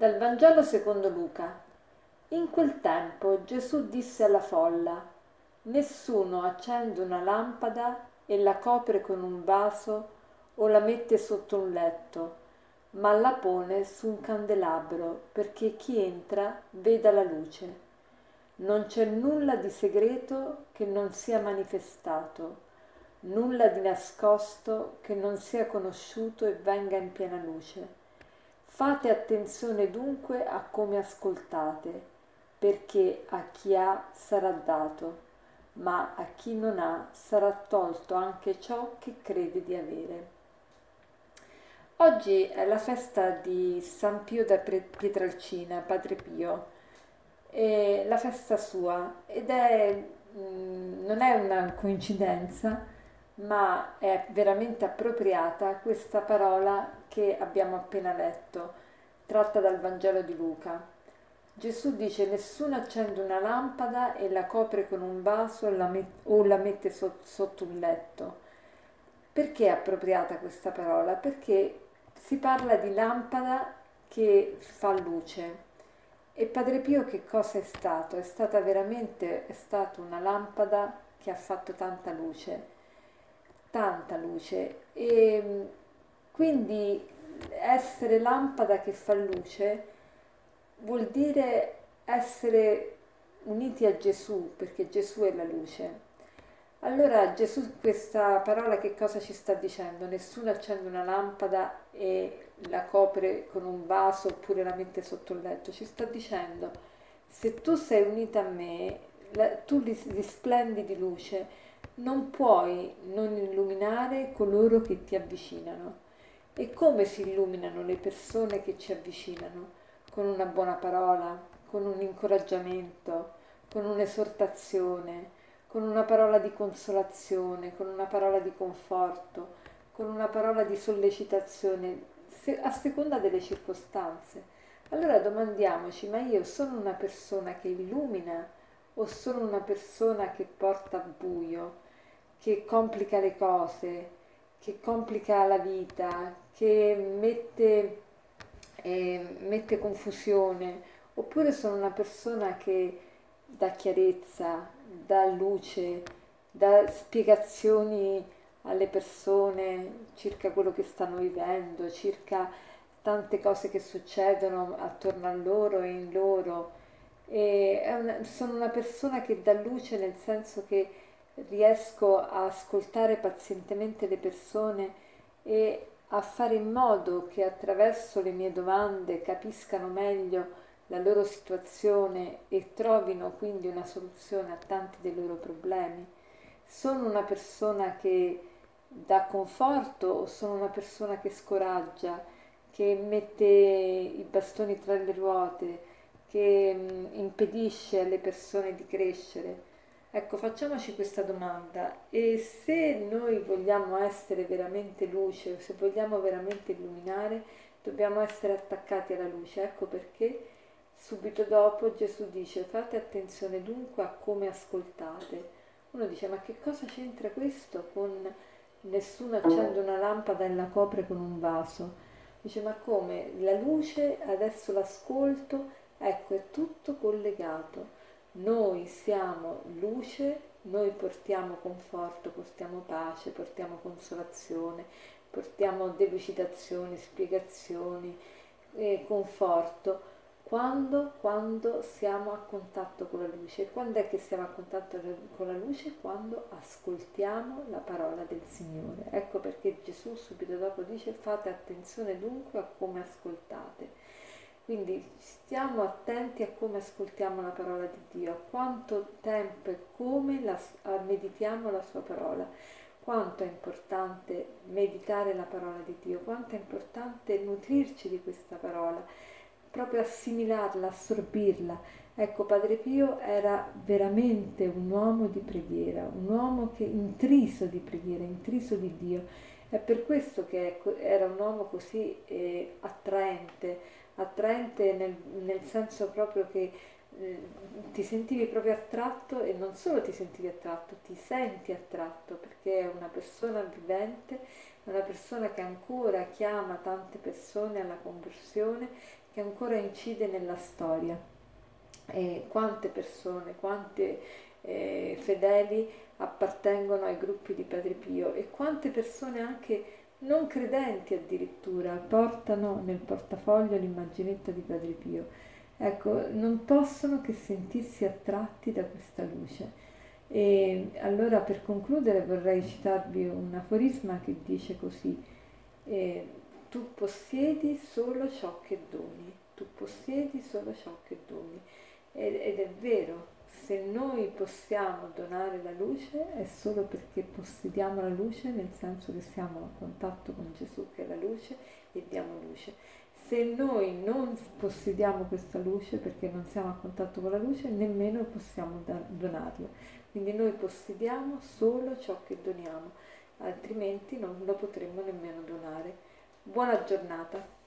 Dal Vangelo secondo Luca. In quel tempo Gesù disse alla folla, Nessuno accende una lampada e la copre con un vaso o la mette sotto un letto, ma la pone su un candelabro perché chi entra veda la luce. Non c'è nulla di segreto che non sia manifestato, nulla di nascosto che non sia conosciuto e venga in piena luce. Fate attenzione dunque a come ascoltate, perché a chi ha sarà dato, ma a chi non ha sarà tolto anche ciò che crede di avere. Oggi è la festa di San Pio da Pietralcina, Padre Pio, è la festa sua ed è, mm, non è una coincidenza, ma è veramente appropriata questa parola che abbiamo appena letto, tratta dal Vangelo di Luca. Gesù dice nessuno accende una lampada e la copre con un vaso o la, met- o la mette so- sotto un letto. Perché è appropriata questa parola? Perché si parla di lampada che fa luce. E Padre Pio che cosa è stato? È stata veramente è stata una lampada che ha fatto tanta luce tanta luce e quindi essere lampada che fa luce vuol dire essere uniti a Gesù perché Gesù è la luce. Allora Gesù questa parola che cosa ci sta dicendo? Nessuno accende una lampada e la copre con un vaso oppure la mette sotto il letto, ci sta dicendo se tu sei unita a me, tu risplendi di luce non puoi non illuminare coloro che ti avvicinano. E come si illuminano le persone che ci avvicinano? Con una buona parola, con un incoraggiamento, con un'esortazione, con una parola di consolazione, con una parola di conforto, con una parola di sollecitazione, a seconda delle circostanze. Allora domandiamoci, ma io sono una persona che illumina o sono una persona che porta buio? che complica le cose, che complica la vita, che mette, eh, mette confusione, oppure sono una persona che dà chiarezza, dà luce, dà spiegazioni alle persone circa quello che stanno vivendo, circa tante cose che succedono attorno a loro e in loro. Una, sono una persona che dà luce nel senso che riesco a ascoltare pazientemente le persone e a fare in modo che attraverso le mie domande capiscano meglio la loro situazione e trovino quindi una soluzione a tanti dei loro problemi. Sono una persona che dà conforto o sono una persona che scoraggia, che mette i bastoni tra le ruote, che impedisce alle persone di crescere. Ecco, facciamoci questa domanda e se noi vogliamo essere veramente luce, se vogliamo veramente illuminare, dobbiamo essere attaccati alla luce. Ecco perché subito dopo Gesù dice fate attenzione dunque a come ascoltate. Uno dice ma che cosa c'entra questo con nessuno accende una lampada e la copre con un vaso? Dice ma come? La luce adesso l'ascolto, ecco è tutto collegato. Noi siamo luce, noi portiamo conforto, portiamo pace, portiamo consolazione, portiamo delucidazioni, spiegazioni, eh, conforto. Quando, quando siamo a contatto con la luce. Quando è che siamo a contatto con la luce? Quando ascoltiamo la parola del Signore. Ecco perché Gesù subito dopo dice fate attenzione dunque a come ascoltate quindi stiamo attenti a come ascoltiamo la parola di Dio, a quanto tempo e come la, meditiamo la sua parola, quanto è importante meditare la parola di Dio, quanto è importante nutrirci di questa parola, proprio assimilarla, assorbirla. Ecco, Padre Pio era veramente un uomo di preghiera, un uomo che intriso di preghiera, intriso di Dio. È per questo che ecco, era un uomo così eh, attraente, attraente nel, nel senso proprio che eh, ti sentivi proprio attratto e non solo ti sentivi attratto, ti senti attratto perché è una persona vivente, una persona che ancora chiama tante persone alla conversione, che ancora incide nella storia. E quante persone, quante eh, fedeli appartengono ai gruppi di Padre Pio e quante persone anche non credenti addirittura portano nel portafoglio l'immaginetta di Padre Pio. Ecco, non possono che sentirsi attratti da questa luce. E allora per concludere vorrei citarvi un aforisma che dice così, eh, tu possiedi solo ciò che doni, tu possiedi solo ciò che doni. Ed, ed è vero, se noi possiamo donare la luce è solo perché possediamo la luce, nel senso che siamo a contatto con Gesù che è la luce e diamo luce. Se noi non possediamo questa luce perché non siamo a contatto con la luce, nemmeno possiamo donarla. Quindi noi possediamo solo ciò che doniamo, altrimenti non lo potremmo nemmeno donare. Buona giornata.